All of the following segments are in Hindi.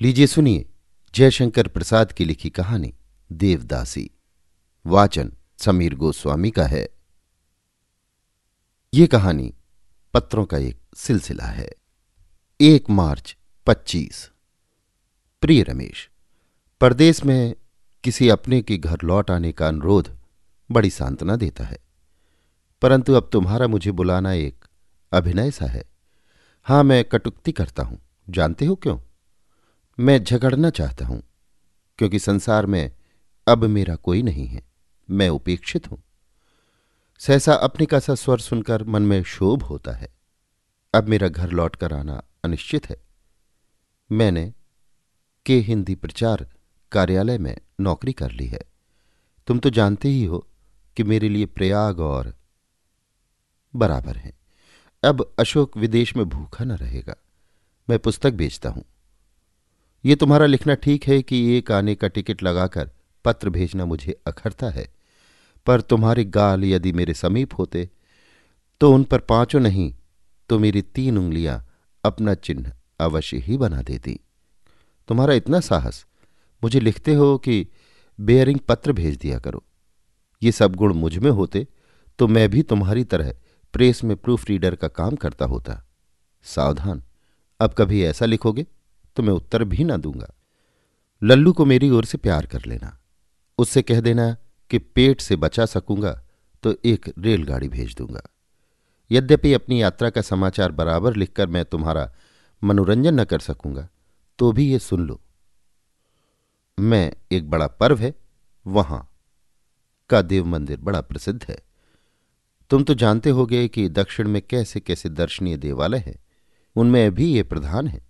लीजिए सुनिए जयशंकर प्रसाद की लिखी कहानी देवदासी। वाचन समीर गोस्वामी का है। ये कहानी पत्रों का एक सिलसिला है। एक मार्च पच्चीस। प्रिय रमेश परदेश में किसी अपने के घर लौट आने का अनुरोध बड़ी सांत्वना देता है। परंतु अब तुम्हारा मुझे बुलाना एक अभिनय सा है। हाँ, मैं कटुक्ति करता हूँ। जानते हो क्यों? मैं झगड़ना चाहता हूँ, क्योंकि संसार में अब मेरा कोई नहीं है, मैं उपेक्षित हूँ। सहसा अपने का सा स्वर सुनकर मन में शोभ होता है। अब मेरा घर लौट कर आना अनिश्चित है। मैंने के हिंदी प्रचार कार्यालय में नौकरी कर ली है। तुम तो जानते ही हो कि मेरे लिए प्रयाग और बराबर हैं। अब अशोक विदेश में भूखा न रहेगा। मैं पुस्तक बेचता हूँ। ये तुम्हारा लिखना ठीक है कि एक आने का टिकट लगाकर पत्र भेजना मुझे अखरता है। पर तुम्हारे गाल यदि मेरे समीप होते तो उन पर पाँचों नहीं तो मेरी तीन उंगलियाँ अपना चिन्ह अवश्य ही बना देती। तुम्हारा इतना साहस, मुझे लिखते हो कि बेयरिंग पत्र भेज दिया करो। ये सब गुण मुझमें होते तो मैं भी तुम्हारी तरह प्रेस में प्रूफ रीडर का काम करता होता। सावधान, अब कभी ऐसा लिखोगे? तो मैं उत्तर भी ना दूँगा। लल्लू को मेरी ओर से प्यार कर लेना। उससे कह देना कि पेट से बचा सकूँगा तो एक रेलगाड़ी भेज दूँगा। यद्यपि अपनी यात्रा का समाचार बराबर लिखकर मैं तुम्हारा मनोरंजन न कर सकूँगा तो भी ये सुन लो। मैं एक बड़ा पर्व है, वहाँ का देव मंदिर बड़ा प्रसिद्ध है। तुम तो जानते होगे कि दक्षिण में कैसे कैसे दर्शनीय देवालय हैं, उनमें भी ये प्रधान है।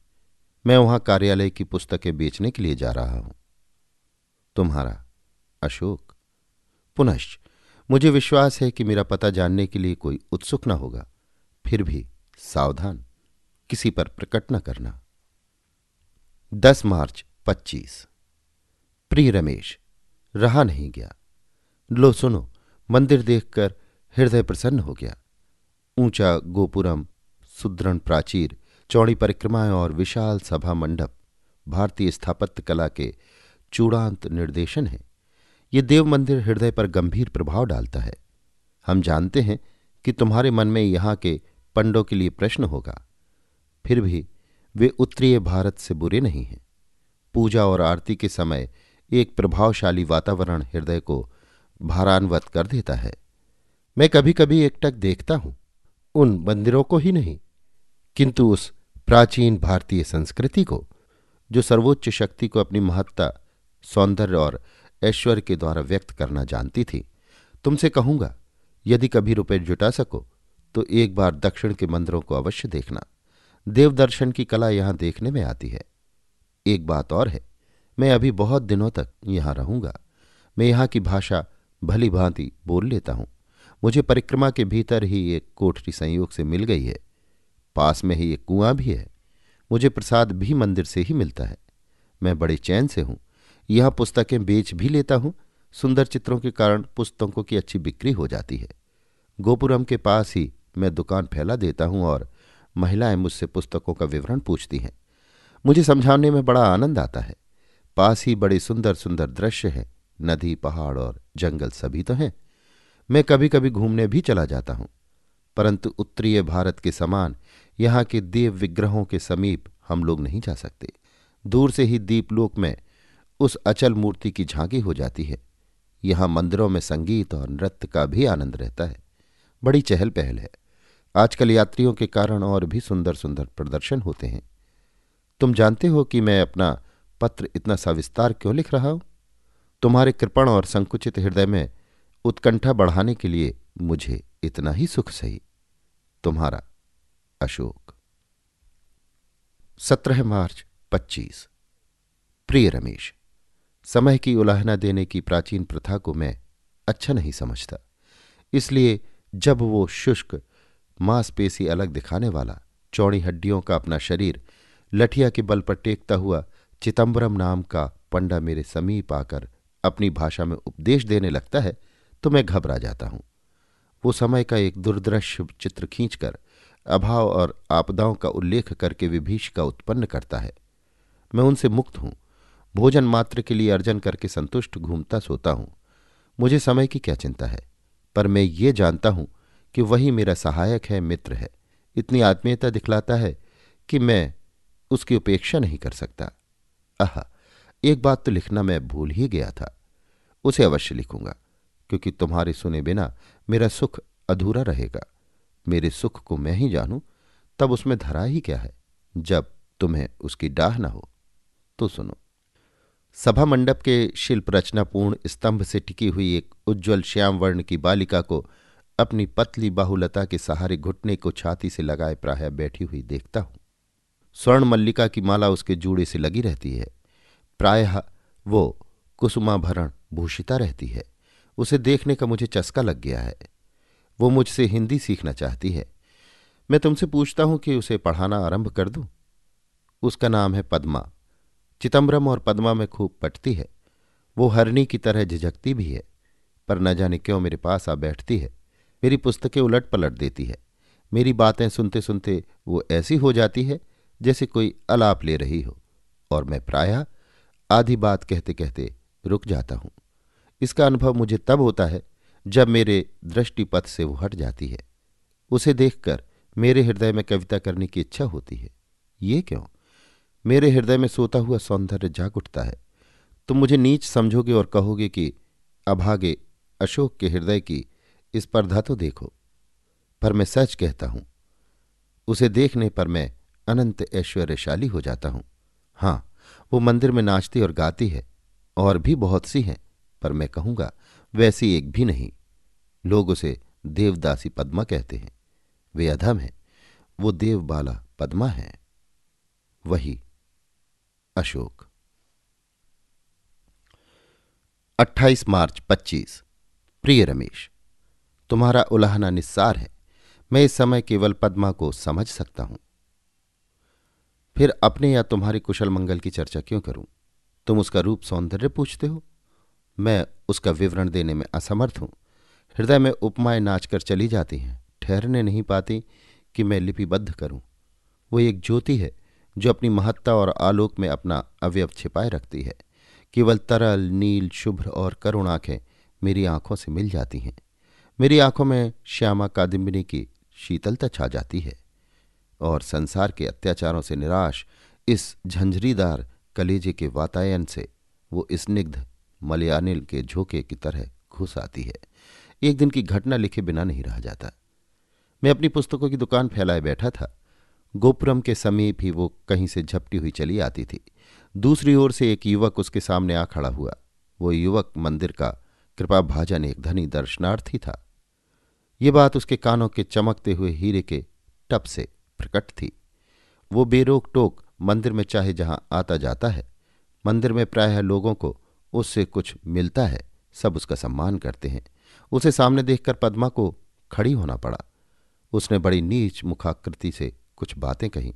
मैं वहाँ कार्यालय की पुस्तकें बेचने के लिए जा रहा हूँ। तुम्हारा, अशोक। पुनश्च, मुझे विश्वास है कि मेरा पता जानने के लिए कोई उत्सुक न होगा। फिर भी सावधान, किसी पर प्रकट न करना। दस मार्च, पच्चीस। प्रिय रमेश, रहा नहीं गया। लो सुनो, मंदिर देखकर हृदय प्रसन्न हो गया। ऊँचा गोपुरम, सुदृढ़ प्राचीर चौड़ी परिक्रमाएँ और विशाल सभा मंडप, भारतीय स्थापत्य कला के चूड़ांत निर्देशन है। ये देव मंदिर हृदय पर गंभीर प्रभाव डालता है। हम जानते हैं कि तुम्हारे मन में यहाँ के पंडों के लिए प्रश्न होगा। फिर भी वे उत्तरीय भारत से बुरे नहीं हैं। पूजा और आरती के समय एक प्रभावशाली वातावरण हृदय को भारान्वत कर देता है। मैं कभी कभी एकटक देखता हूँ। उन मंदिरों को ही नहीं। किंतु उस प्राचीन भारतीय संस्कृति को, जो सर्वोच्च शक्ति को अपनी महत्ता, सौंदर्य और ऐश्वर्य के द्वारा व्यक्त करना जानती थी, तुमसे कहूँगा, यदि कभी रुपए जुटा सको तो एक बार दक्षिण के मंदिरों को अवश्य देखना। देवदर्शन की कला यहाँ देखने में आती है। एक बात और है, मैं अभी बहुत दिनों तक यहाँ रहूँगा। मैं यहाँ की भाषा भली भांति बोल लेता हूँ। मुझे परिक्रमा के भीतर ही एक कोठरी संयोग से मिल गई है। पास में ही एक कुआँ भी है। मुझे प्रसाद भी मंदिर से ही मिलता है। मैं बड़े चैन से हूँ। यहाँ पुस्तकें बेच भी लेता हूँ। सुंदर चित्रों के कारण पुस्तकों की अच्छी बिक्री हो जाती है। गोपुरम के पास ही मैं दुकान फैला देता हूँ और महिलाएँ मुझसे पुस्तकों का विवरण पूछती हैं। मुझे समझाने में बड़ा आनंद आता है। पास ही बड़े सुंदर सुंदर दृश्य हैं। नदी, पहाड़ और जंगल सभी तो हैं। मैं कभी कभी घूमने भी चला जाता हूँ। परंतु उत्तरीय भारत के समान यहाँ के देव विग्रहों के समीप हम लोग नहीं जा सकते। दूर से ही दीपलोक में उस अचल मूर्ति की झांकी हो जाती है। यहाँ मंदिरों में संगीत और नृत्य का भी आनंद रहता है। बड़ी चहल पहल है। आजकल यात्रियों के कारण और भी सुंदर सुंदर प्रदर्शन होते हैं। तुम जानते हो कि मैं अपना पत्र इतना सविस्तार क्यों लिख रहा हूँ? तुम्हारे कृपण और संकुचित हृदय में उत्कंठा बढ़ाने के लिए मुझे इतना ही सुख सही। तुम्हारा अशोक। सत्रह मार्च, पच्चीस। प्रिय रमेश, समय की उलाहना देने की प्राचीन प्रथा को मैं अच्छा नहीं समझता। इसलिए जब वो शुष्क, मांसपेशी अलग दिखाने वाला, चौड़ी हड्डियों का अपना शरीर, लठिया के बल पर टेकता हुआ चिदम्बरम नाम का पंडा मेरे समीप आकर अपनी भाषा में उपदेश देने लगता है तो मैं घबरा जाता हूँ। वो समय का एक दुर्दृश्य चित्र खींचकर अभाव और आपदाओं का उल्लेख करके विभीषिका उत्पन्न करता है। मैं उनसे मुक्त हूँ। भोजन मात्र के लिए अर्जन करके संतुष्ट, घूमता, सोता हूँ। मुझे समय की क्या चिंता है? पर मैं ये जानता हूँ कि वही मेरा सहायक है, मित्र है। इतनी आत्मीयता दिखलाता है कि मैं उसकी उपेक्षा नहीं कर सकता। आह, एक बात तो लिखना मैं भूल ही गया था। उसे अवश्य लिखूँगा, क्योंकि तुम्हारे सुने बिना मेरा सुख अधूरा रहेगा। मेरे सुख को मैं ही जानूं, तब उसमें धरा ही क्या है? जब तुम्हें उसकी डाह न हो तो सुनो। सभा मंडप के शिल्प रचनापूर्ण स्तंभ से टिकी हुई एक उज्ज्वल श्याम वर्ण की बालिका को अपनी पतली बाहुलता के सहारे घुटने को छाती से लगाए प्राय बैठी हुई देखता हूँ। स्वर्ण मल्लिका की माला उसके जूड़े से लगी रहती है। प्रायः वो कुसुमाभरण भूषिता रहती है। उसे देखने का मुझे चस्का लग गया है। वो मुझसे हिंदी सीखना चाहती है। मैं तुमसे पूछता हूँ कि उसे पढ़ाना आरंभ कर दूँ। उसका नाम है पद्मा। चिदम्बरम और पद्मा में खूब पटती है। वो हरनी की तरह झिझकती भी है, पर न जाने क्यों मेरे पास आ बैठती है। मेरी पुस्तकें उलट पलट देती है। मेरी बातें सुनते सुनते वो ऐसी हो जाती है, जैसे कोई अलाप ले रही हो, और मैं प्रायः आधी बात कहते कहते रुक जाता हूँ। इसका अनुभव मुझे तब होता है जब मेरे दृष्टिपथ से वो हट जाती है। उसे देखकर मेरे हृदय में कविता करने की इच्छा होती है। ये क्यों? मेरे हृदय में सोता हुआ सौंदर्य जाग उठता है। तुम मुझे नीच समझोगे और कहोगे कि, अभागे, अशोक के हृदय की स्पर्धा तो देखो। पर मैं सच कहता हूँ, उसे देखने पर मैं अनंत ऐश्वर्यशाली हो जाता हूँ। हाँ, वो मंदिर में नाचती और गाती है, और भी बहुत सी हैं, पर मैं कहूँगा वैसी एक भी नहीं। लोग उसे देवदासी पद्मा कहते हैं। वे अधम है। वो देवबाला पद्मा है। वही अशोक। 28 मार्च 25 प्रिय रमेश, तुम्हारा उलाहना निस्सार है। मैं इस समय केवल पद्मा को समझ सकता हूँ। फिर अपने या तुम्हारे कुशल मंगल की चर्चा क्यों करूँ? तुम उसका रूप सौंदर्य पूछते हो? मैं उसका विवरण देने में असमर्थ हूँ। हृदय में उपमाएँ नाचकर चली जाती हैं, ठहरने नहीं पाती कि मैं लिपिबद्ध करूँ। वो एक ज्योति है, जो अपनी महत्ता और आलोक में अपना अवयव छिपाए रखती है। केवल तरल, नील, शुभ्र और करुण आँखें मेरी आँखों से मिल जाती हैं। मेरी आँखों में श्यामा कादिम्बिनी की शीतलता छा जाती है और संसार के अत्याचारों से निराश इस झंझरीदार कलेजे के वातायन से वो स्निग्ध मलयानिल के झोंके की तरह घुस आती है। एक दिन की घटना लिखे बिना नहीं रह जाता। मैं अपनी पुस्तकों की दुकान फैलाए बैठा था। गोपुरम के समीप ही वो कहीं से झपटी हुई चली आती थी। दूसरी ओर से एक युवक उसके सामने आ खड़ा हुआ। वो युवक मंदिर का कृपा भाजन एक धनी दर्शनार्थी था। ये बात उसके कानों के चमकते हुए हीरे के टप से प्रकट थी। वो बेरोक टोक मंदिर में चाहे जहाँ आता जाता है, मंदिर में प्रायः लोगों को उससे कुछ मिलता है, सब उसका सम्मान करते हैं। उसे सामने देखकर पद्मा को खड़ी होना पड़ा। उसने बड़ी नीच मुखाकृति से कुछ बातें कहीं,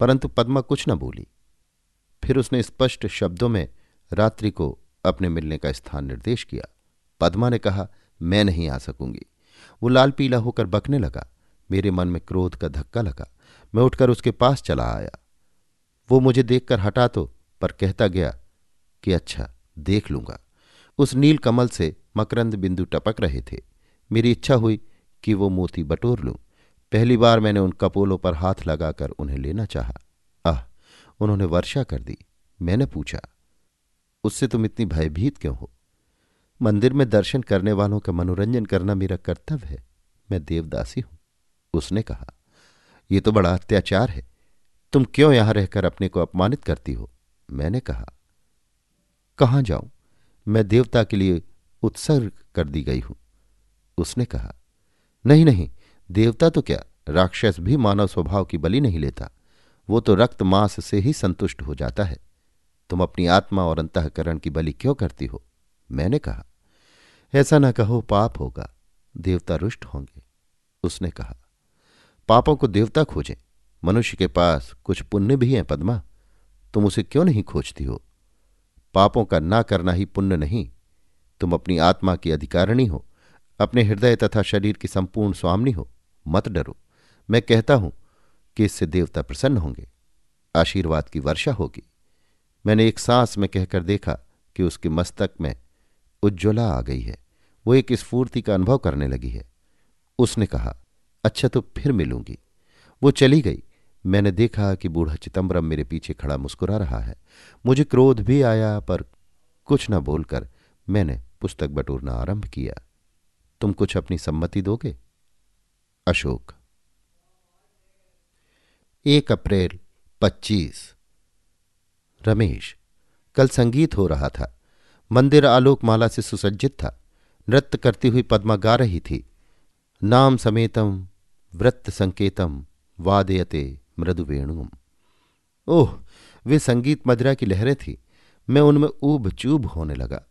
परंतु पद्मा कुछ न बोली। फिर उसने स्पष्ट शब्दों में रात्रि को अपने मिलने का स्थान निर्देश किया। पद्मा ने कहा, मैं नहीं आ सकूँगी। वो लाल पीला होकर बकने लगा। मेरे मन में क्रोध का धक्का लगा। मैं उठकर उसके पास चला आया। वो मुझे देखकर हटा तो पर कहता गया कि अच्छा देख लूँगा। उस नील कमल से मकरंद बिंदु टपक रहे थे। मेरी इच्छा हुई कि वो मोती बटोर लूँ। पहली बार मैंने उन कपोलों पर हाथ लगाकर उन्हें लेना चाहा। आह, उन्होंने वर्षा कर दी। मैंने पूछा, उससे तुम इतनी भयभीत क्यों हो? मंदिर में दर्शन करने वालों का मनोरंजन करना मेरा कर्तव्य है। मैं देवदासी हूँ। उसने कहा यह तो बड़ा अत्याचार है। तुम क्यों यहाँ रहकर अपने को अपमानित करती हो? मैंने कहा कहाँ जाऊँ? मैं देवता के लिए उत्सर्ग कर दी गई हूँ। उसने कहा, नहीं नहीं, देवता तो क्या राक्षस भी मानव स्वभाव की बलि नहीं लेता? वो तो रक्त मांस से ही संतुष्ट हो जाता है। तुम अपनी आत्मा और अंतकरण की बलि क्यों करती हो? मैंने कहा, ऐसा न कहो पाप होगा, देवता रुष्ट होंगे। उसने कहा, पापों को देवता खोजें। मनुष्य के पास कुछ पुण्य भी हैं, पद्मा। तुम उसे क्यों नहीं खोजती हो? पापों का ना करना ही पुण्य नहीं। तुम अपनी आत्मा की अधिकारिणी हो, अपने हृदय तथा शरीर की संपूर्ण स्वामिनी हो, मत डरो। मैं कहता हूँ कि इससे देवता प्रसन्न होंगे, आशीर्वाद की वर्षा होगी। मैंने एक सांस में कहकर देखा कि उसके मस्तक में उज्ज्वला आ गई है। वो एक स्फूर्ति का अनुभव करने लगी है। उसने कहा अच्छा तो फिर मिलूँगी। वो चली गई। मैंने देखा कि बूढ़ा चिदम्बरम मेरे पीछे खड़ा मुस्कुरा रहा है। मुझे क्रोध भी आया, पर कुछ न बोलकर मैंने पुस्तक बटोरना आरंभ किया। तुम कुछ अपनी सम्मति दोगे? अशोक। एक अप्रैल, पच्चीस। रमेश, कल संगीत हो रहा था। मंदिर आलोकमाला से सुसज्जित था। नृत्य करती हुई पद्मा गा रही थी। नाम समेतम वृत्त संकेतम, वादयते। मृदु वेणुम ओह, वे संगीत मदिरा की लहरें थी। मैं उनमें ऊब चूब होने लगा।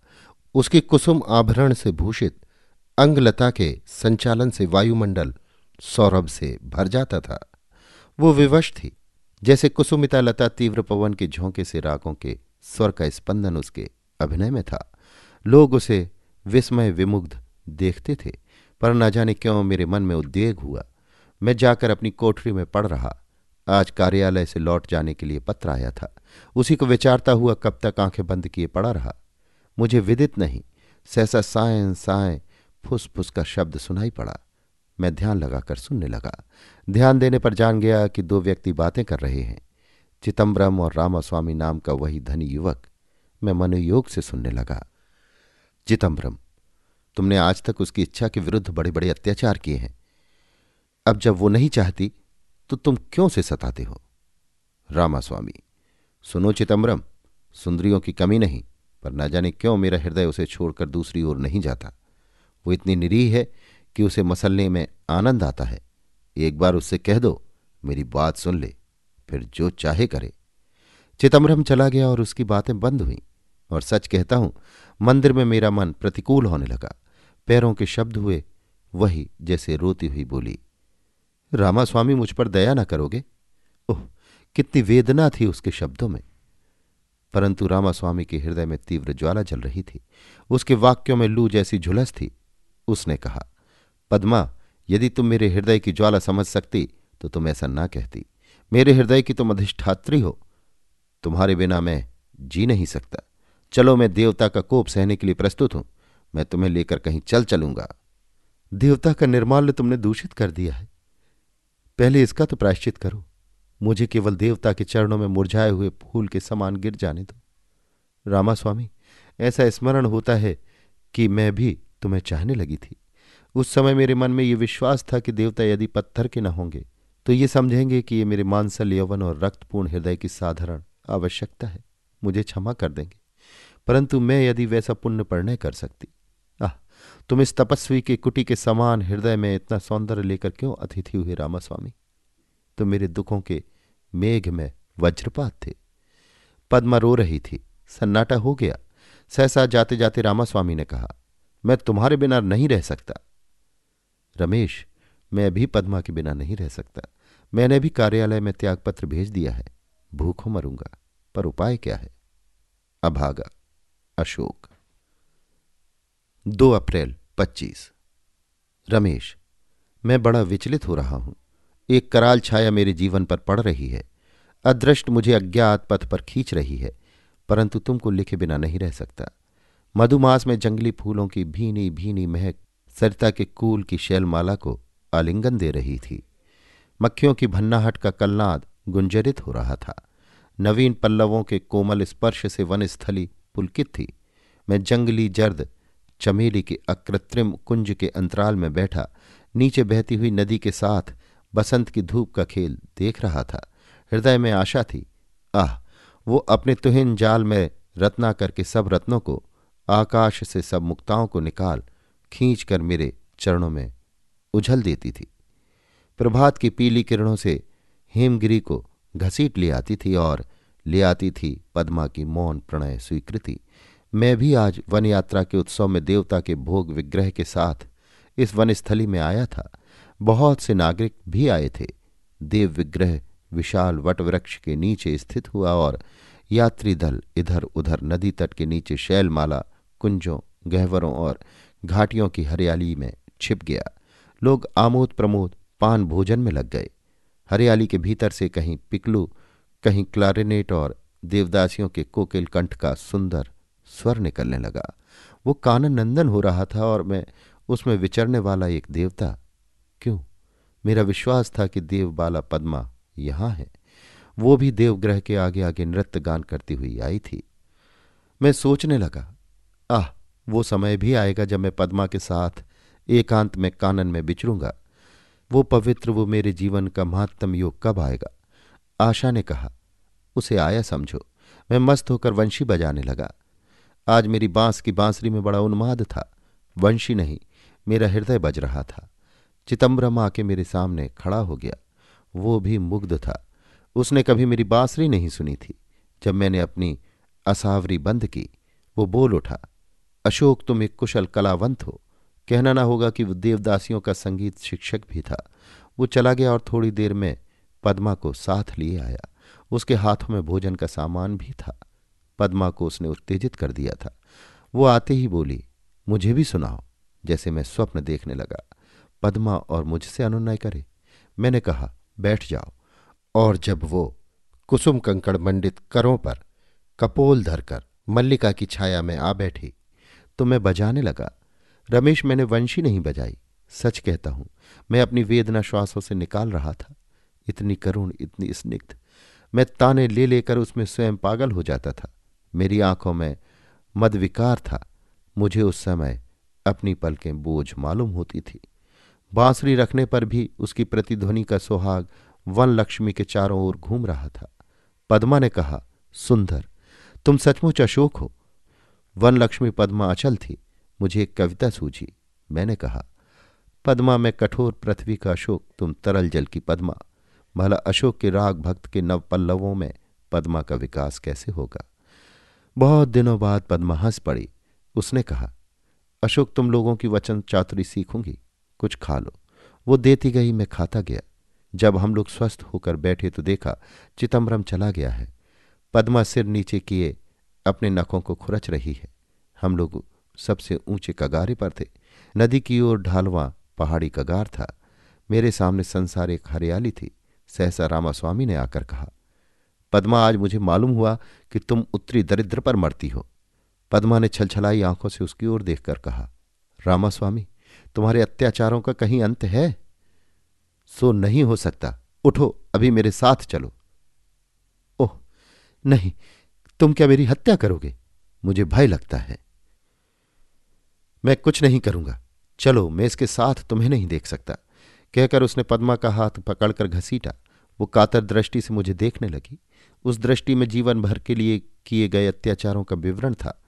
उसकी कुसुम आभरण से भूषित, अंगलता के संचालन से वायुमंडल सौरभ से भर जाता था। वो विवश थी, जैसे कुसुमिता लता तीव्र पवन के झोंके से रागों के स्वर का स्पंदन उसके अभिनय में था। लोग उसे विस्मय विमुग्ध देखते थे, पर न जाने क्यों मेरे मन में उद्वेग हुआ। मैं जाकर अपनी कोठरी में पढ़ रहा आज कार्यालय से लौट जाने के लिए पत्र आया था। उसी को विचारता हुआ कब तक आँखें बंद किए पड़ा रहा। मुझे विदित नहीं, सहसा साय साय फुस फुस का शब्द सुनाई पड़ा। मैं ध्यान लगाकर सुनने लगा। ध्यान देने पर जान गया कि दो व्यक्ति बातें कर रहे हैं। चिदम्बरम और रामास्वामी नाम का वही धनी युवक मैं मनोयोग से सुनने लगा। चिदम्बरम तुमने आज तक उसकी इच्छा के विरुद्ध बड़े बड़े अत्याचार किए हैं। अब जब वो नहीं चाहती तो तुम क्यों से सताते हो? रामास्वामी सुनो चिदम्बरम सुंदरियों की कमी नहीं, पर न जाने क्यों मेरा हृदय उसे छोड़कर दूसरी ओर नहीं जाता। वो इतनी निरीह है कि उसे मसलने में आनंद आता है। एक बार उससे कह दो, मेरी बात सुन ले, फिर जो चाहे करे। चिदम्बरम चला गया और उसकी बातें बंद हुई, और सच कहता हूँ, मंदिर में मेरा मन प्रतिकूल होने लगा। पैरों के शब्द हुए, वही जैसे रोती हुई बोली रामास्वामी मुझ पर दया न करोगे? ओह, कितनी वेदना थी उसके शब्दों में। परंतु रामास्वामी के हृदय में तीव्र ज्वाला जल रही थी। उसके वाक्यों में लू जैसी झुलस थी। उसने कहा, पद्मा, यदि तुम मेरे हृदय की ज्वाला समझ सकती तो तुम ऐसा ना कहती। मेरे हृदय की तुम अधिष्ठात्री हो। तुम्हारे बिना मैं जी नहीं सकता। चलो मैं देवता का कोप सहने के लिए प्रस्तुत हूँ। मैं तुम्हें लेकर कहीं चल चलूँगा। देवता का निर्माल्य तुमने दूषित कर दिया है। पहले इसका तो प्रायश्चित करो। मुझे केवल देवता के चरणों में मुरझाए हुए फूल के समान गिर जाने दो। रामास्वामी, ऐसा स्मरण होता है कि मैं भी तुम्हें चाहने लगी थी। उस समय मेरे मन में ये विश्वास था कि देवता यदि पत्थर के न होंगे तो ये समझेंगे कि ये मेरे मानसल यौवन और रक्तपूर्ण हृदय की साधारण आवश्यकता है। मुझे क्षमा कर देंगे, परंतु मैं यदि वैसा पुण्य पर कर सकती तुम इस तपस्वी के कुटी के समान हृदय में इतना सौंदर्य लेकर क्यों अतिथि हुए रामास्वामी? तुम मेरे दुखों के मेघ में वज्रपात थे। पद्मा रो रही थी, सन्नाटा हो गया। सहसा जाते जाते रामास्वामी ने कहा, मैं तुम्हारे बिना नहीं रह सकता। रमेश, मैं भी पद्मा के बिना नहीं रह सकता। मैंने भी कार्यालय में त्यागपत्र भेज दिया है। भूखों मरूँगा, पर उपाय क्या है? अभागा, अशोक दो अप्रैल, पच्चीस। रमेश, मैं बड़ा विचलित हो रहा हूँ। एक कराल छाया मेरे जीवन पर पड़ रही है। अदृष्ट मुझे अज्ञात पथ पर खींच रही है, परंतु तुमको लिखे बिना नहीं रह सकता। मधुमास में जंगली फूलों की भीनी भीनी महक सरिता के कूल की शैलमाला को आलिंगन दे रही थी। मक्खियों की भन्नाहट का कलनाद गुंजरित हो रहा था। नवीन पल्लवों के कोमल स्पर्श से वनस्थली पुलकित थी। मैं जंगली जर्द चमेली के अकृत्रिम कुंज के अंतराल में बैठा, नीचे बहती हुई नदी के साथ बसंत की धूप का खेल देख रहा था। हृदय में आशा थी, आह, वो अपने तुहिन जाल में रत्ना करके सब रत्नों को, आकाश से सब मुक्ताओं को निकाल खींच कर मेरे चरणों में उझल देती थी। प्रभात की पीली किरणों से हेमगिरी को घसीट ले आती थी और ले आती थी पद्मा की मौन प्रणय स्वीकृति। मैं भी आज वन यात्रा के उत्सव में देवता के भोग विग्रह के साथ इस वनस्थली में आया था। बहुत से नागरिक भी आए थे। देव विग्रह विशाल वटवृक्ष के नीचे स्थित हुआ और यात्री दल इधर उधर नदी तट के नीचे शैलमाला, कुंजों, गहवरों और घाटियों की हरियाली में छिप गया। लोग आमोद प्रमोद पान भोजन में लग गए। हरियाली के भीतर से कहीं पिकलू, कहीं क्लारिनेट और देवदासियों के कोकिल कंठ का सुंदर स्वर निकलने लगा। वो कानन नंदन हो रहा था और मैं उसमें विचरने वाला एक देवता। क्यों? मेरा विश्वास था कि देव बाला पद्मा यहाँ है। वो भी देवग्रह के आगे आगे नृत्य गान करती हुई आई थी। मैं सोचने लगा, आह, वो समय भी आएगा जब मैं पद्मा के साथ एकांत में कानन में बिचरूँगा। वो पवित्र, वो मेरे जीवन का महत्तम योग कब आएगा? आशा ने कहा, उसे आया समझो। मैं मस्त होकर वंशी बजाने लगा। आज मेरी बाँस की बांसुरी में बड़ा उन्माद था। वंशी नहीं, मेरा हृदय बज रहा था। चितंबरम आके मेरे सामने खड़ा हो गया। वो भी मुग्ध था। उसने कभी मेरी बांसुरी नहीं सुनी थी। जब मैंने अपनी असावरी बंद की, वो बोल उठा, अशोक, तुम एक कुशल कलावंत हो। कहना ना होगा कि वो देवदासियों का संगीत शिक्षक भी था। वो चला गया और थोड़ी देर में पद्मा को साथ लिए आया। उसके हाथों में भोजन का सामान भी था। पद्मा को उसने उत्तेजित कर दिया था। वो आते ही बोली, मुझे भी सुनाओ। जैसे मैं स्वप्न देखने लगा। पद्मा और मुझसे अनुनय करे। मैंने कहा, बैठ जाओ। और जब वो कुसुम कंकड़ मंडित करों पर कपोल धरकर मल्लिका की छाया में आ बैठी तो मैं बजाने लगा। रमेश मैंने वंशी नहीं बजाई, सच कहता हूँ, मैं अपनी वेदना श्वासों से निकाल रहा था। इतनी करुण, इतनी स्निग्ध, मैं ताने ले लेकर उसमें स्वयं पागल हो जाता था। मेरी आँखों में मदविकार था। मुझे उस समय अपनी पलकें बोझ मालूम होती थी। बांसुरी रखने पर भी उसकी प्रतिध्वनि का सुहाग वन लक्ष्मी के चारों ओर घूम रहा था। पद्मा ने कहा, सुंदर, तुम सचमुच अशोक हो? वन लक्ष्मी पद्मा अचल थी। मुझे एक कविता सूझी। मैंने कहा, पद्मा में कठोर पृथ्वी का अशोक, तुम तरल जल की पद्मा। भला अशोक के राग भक्त के नव पल्लवों में पद्मा का विकास कैसे होगा? बहुत दिनों बाद पद्मा हंस पड़ी। उसने कहा, अशोक, तुम लोगों की वचन चातुरी सीखूँगी। कुछ खा लो। वो देती गई, मैं खाता गया। जब हम लोग स्वस्थ होकर बैठे तो देखा चिदम्बरम चला गया है। पद्मा सिर नीचे किए अपने नखों को खुरच रही है। हम लोग सबसे ऊँचे कगारे पर थे। नदी की ओर ढालवा पहाड़ी कगार था। मेरे सामने संसार एक हरियाली थी। सहसा रामास्वामी ने आकर कहा पद्मा, आज मुझे मालूम हुआ कि तुम उत्तरी दरिद्र पर मरती हो। पद्मा ने छलछलाई आँखों से उसकी ओर देखकर कहा रामास्वामी तुम्हारे अत्याचारों का कहीं अंत है? सो नहीं हो सकता। उठो, अभी मेरे साथ चलो। ओह, नहीं, तुम क्या मेरी हत्या करोगे? मुझे भय लगता है। मैं कुछ नहीं करूँगा। चलो, मैं इसके साथ तुम्हें नहीं देख सकता। कहकर उसने पद्मा का हाथ पकड़कर घसीटा। वो कातर दृष्टि से मुझे देखने लगी। उस दृष्टि में जीवन भर के लिए किए गए अत्याचारों का विवरण था।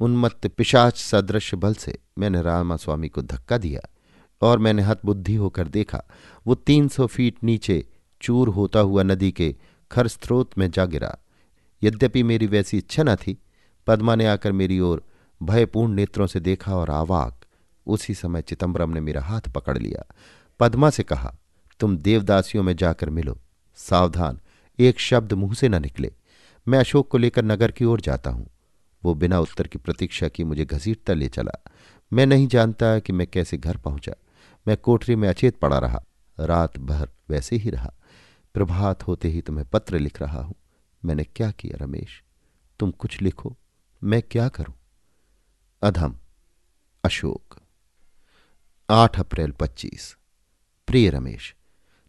उन्मत्त पिशाच सदृश बल से मैंने रामा स्वामी को धक्का दिया और मैंने हत बुद्धि होकर देखा, वो तीन सौ फीट नीचे चूर होता हुआ नदी के खर में जा गिरा। यद्यपि मेरी वैसी इच्छा न थी, पद्मा ने आकर मेरी ओर भयपूर्ण नेत्रों से देखा और आवाक उसी समय चिदम्बरम ने मेरा हाथ पकड़ लिया। पद्मा से कहा, तुम देवदासियों में जाकर मिलो। सावधान, एक शब्द मुँह से न निकले। मैं अशोक को लेकर नगर की ओर जाता हूँ। वो बिना उत्तर की प्रतीक्षा की मुझे घसीटता ले चला। मैं नहीं जानता कि मैं कैसे घर पहुँचा। मैं कोठरी में अचेत पड़ा रहा। रात भर वैसे ही रहा। प्रभात होते ही तुम्हें पत्र लिख रहा हूँ। मैंने क्या किया रमेश? तुम कुछ लिखो। मैं क्या करूँ? अधम, अशोक। आठ अप्रैल पच्चीस। प्रिय रमेश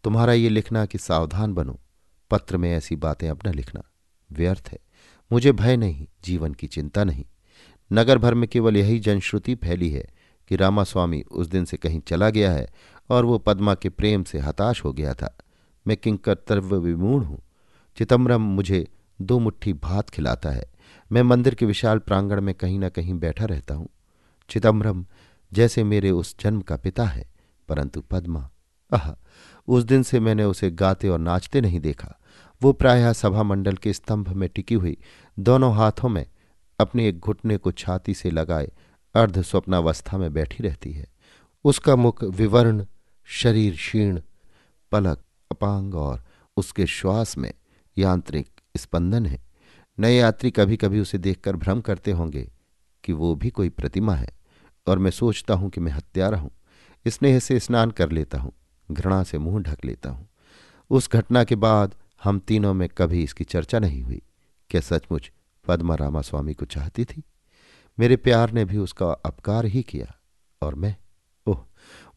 तुम्हारा ये लिखना कि सावधान बनो, पत्र में ऐसी बातें अब न लिखना। व्यर्थ है। मुझे भय नहीं, जीवन की चिंता नहीं। नगर भर में केवल यही जनश्रुति फैली है कि रामास्वामी उस दिन से कहीं चला गया है और वो पद्मा के प्रेम से हताश हो गया था। मैं किंकर्तव्य विमूढ़ हूँ। चिदम्बरम मुझे दो मुट्ठी भात खिलाता है। मैं मंदिर के विशाल प्रांगण में कहीं न कहीं बैठा रहता हूँ। चिदम्बरम जैसे मेरे उस जन्म का पिता है, परंतु पद्मा, आह! उस दिन से मैंने उसे गाते और नाचते नहीं देखा। वो प्रायः सभा मंडल के स्तंभ में टिकी हुई, दोनों हाथों में अपने एक घुटने को छाती से लगाए अर्ध स्वप्नावस्था में बैठी रहती है। उसका मुख विवर्ण, शरीर क्षीण, पलक अपांग और उसके श्वास में यांत्रिक स्पंदन है। नए यात्री कभी कभी उसे देखकर भ्रम करते होंगे कि वो भी कोई प्रतिमा है और मैं सोचता हूँ कि मैं हत्यारा हूँ। स्नेह से स्नान कर लेता हूँ। घृणा से मुँह ढक लेता हूँ। उस घटना के बाद हम तीनों में कभी इसकी चर्चा नहीं हुई। क्या सचमुच पद्मा रामा स्वामी को चाहती थी? मेरे प्यार ने भी उसका अपकार ही किया और मैं, ओह,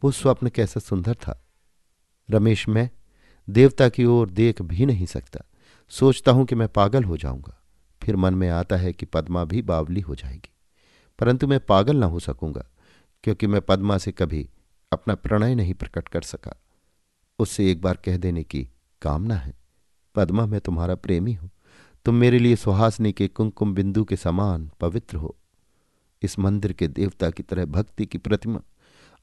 वो स्वप्न कैसा सुंदर था। रमेश, मैं देवता की ओर देख भी नहीं सकता। सोचता हूँ कि मैं पागल हो जाऊँगा। फिर मन में आता है कि पद्मा भी बावली हो जाएगी। परंतु मैं पागल ना हो सकूँगा, क्योंकि मैं पद्मा से कभी अपना प्रणय नहीं प्रकट कर सका। उससे एक बार कह देने की कामना है। पद्मा, मैं तुम्हारा प्रेमी हूँ। तुम मेरे लिए सुहासनी के कुंकुम बिंदु के समान पवित्र हो। इस मंदिर के देवता की तरह भक्ति की प्रतिमा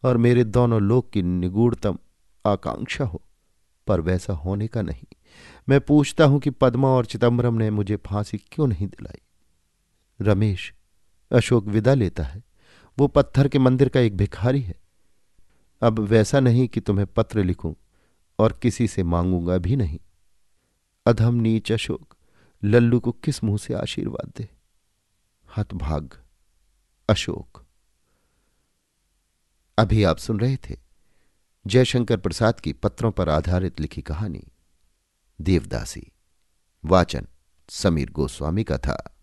और मेरे दोनों लोक की निगूढ़तम आकांक्षा हो, पर वैसा होने का नहीं। मैं पूछता हूँ कि पद्मा और चिदम्बरम ने मुझे फांसी क्यों नहीं दिलाई? रमेश, अशोक विदा लेता है। वो पत्थर के मंदिर का एक भिखारी है। अब वैसा नहीं कि तुम्हें पत्र लिखूं। और किसी से मांगूँगा भी नहीं। अधम नीच अशोक, लल्लू को किस मुँह से आशीर्वाद दे? हतभाग अशोक। अभी आप सुन रहे थे जयशंकर प्रसाद की पत्रों पर आधारित लिखी कहानी, देवदासी, वाचन, समीर गोस्वामी का था।